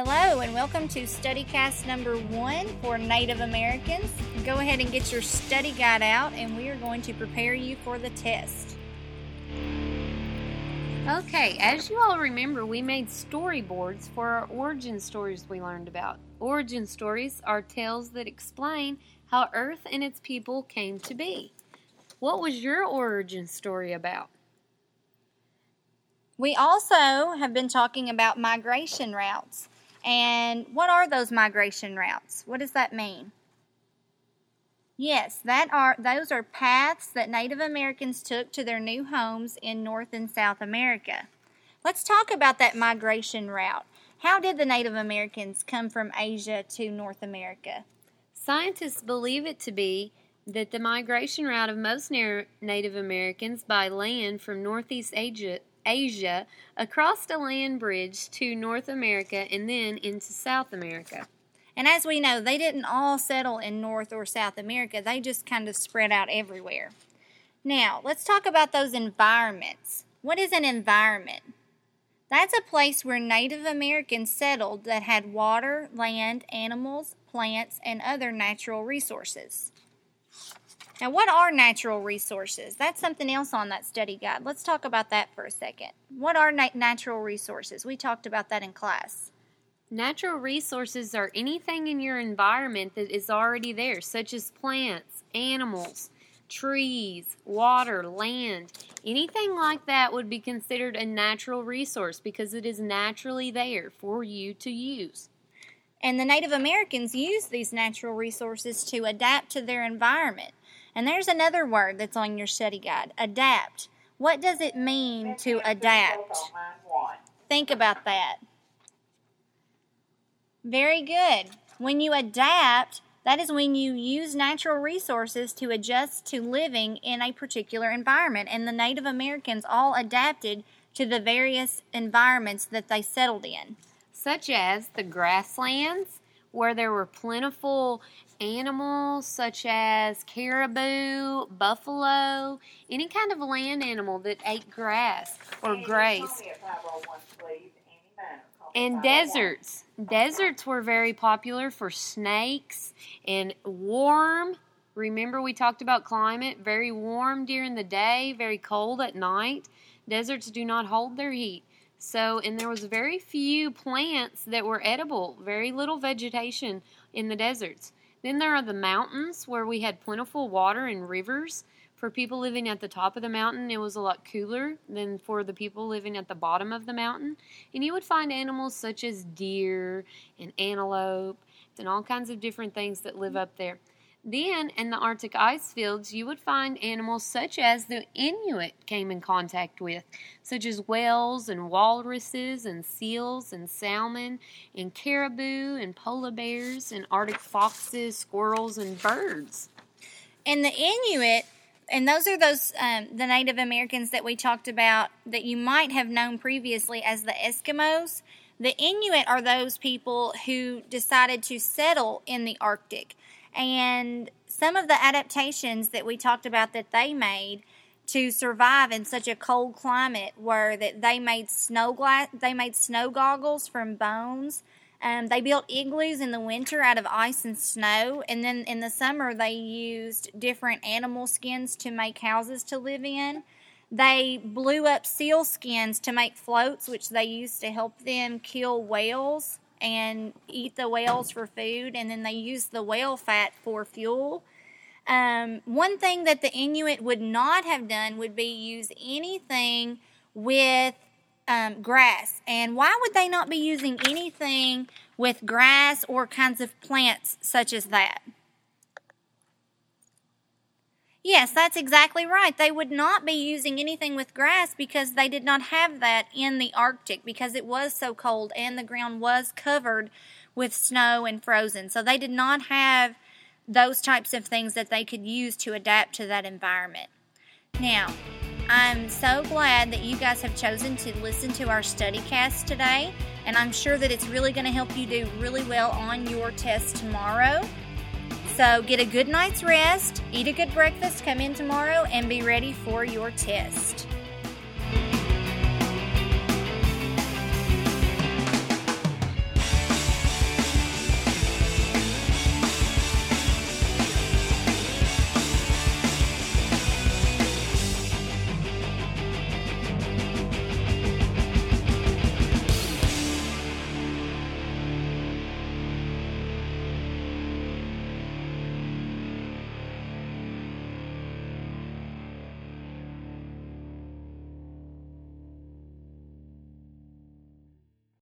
Hello, and welcome to StudyCast number one for Native Americans. Go ahead and get your study guide out, and we are going to prepare you for the test. Okay, as you all remember, we made storyboards for our origin stories we learned about. Origin stories are tales that explain how Earth and its people came to be. What was your origin story about? We also have been talking about migration routes. And what are those migration routes? What does that mean? Yes, that are those are paths that Native Americans took to their new homes in North and South America. Let's talk about that migration route. How did the Native Americans come from Asia to North America? Scientists believe it to be that the migration route of most Native Americans by land from Northeast Asia Asia, across the land bridge to North America, and then into South America. And as we know, they didn't all settle in North or South America, they just kind of spread out everywhere. Now, let's talk about those environments. What is an environment? That's a place where Native Americans settled that had water, land, animals, plants, and other natural resources. Now, what are natural resources? That's something else on that study guide. Let's talk about that for a second. What are nat- natural resources? We talked about that in class. Natural resources are anything in your environment that is already there, such as plants, animals, trees, water, land. Anything like that would be considered a natural resource because it is naturally there for you to use. And the Native Americans used these natural resources to adapt to their environment. And there's another word that's on your study guide adapt. What does it mean to adapt? Think about that. Very good. When you adapt, that is when you use natural resources to adjust to living in a particular environment. And the Native Americans all adapted to the various environments that they settled in, such as the grasslands, where there were plentiful animals such as caribou, buffalo, any kind of land animal that ate grass or graze. And deserts. Deserts were very popular for snakes and warm. Remember, we talked about climate very warm during the day, very cold at night. Deserts do not hold their heat. So, and there was very few plants that were edible, very little vegetation in the deserts. Then there are the mountains where we had plentiful water and rivers. For people living at the top of the mountain, it was a lot cooler than for the people living at the bottom of the mountain. And you would find animals such as deer and antelope and all kinds of different things that live up there. Then, in the Arctic ice fields, you would find animals such as the Inuit came in contact with, such as whales and walruses and seals and salmon and caribou and polar bears and Arctic foxes, squirrels, and birds. And the Inuit, and those are those um, the Native Americans that we talked about that you might have known previously as the Eskimos. The Inuit are those people who decided to settle in the Arctic. And some of the adaptations that we talked about that they made to survive in such a cold climate were that they made snow glass, they made snow goggles from bones. Um, they built igloos in the winter out of ice and snow, and then in the summer they used different animal skins to make houses to live in. They blew up seal skins to make floats, which they used to help them kill whales and eat the whales for food, and then they use the whale fat for fuel. Um, one thing that the Inuit would not have done would be use anything with um, grass. And why would they not be using anything with grass or kinds of plants such as that? Yes, that's exactly right. They would not be using anything with grass because they did not have that in the Arctic because it was so cold and the ground was covered with snow and frozen. So they did not have those types of things that they could use to adapt to that environment. Now, I'm so glad that you guys have chosen to listen to our study cast today, and I'm sure that it's really going to help you do really well on your test tomorrow. So get a good night's rest, eat a good breakfast, come in tomorrow, and be ready for your test.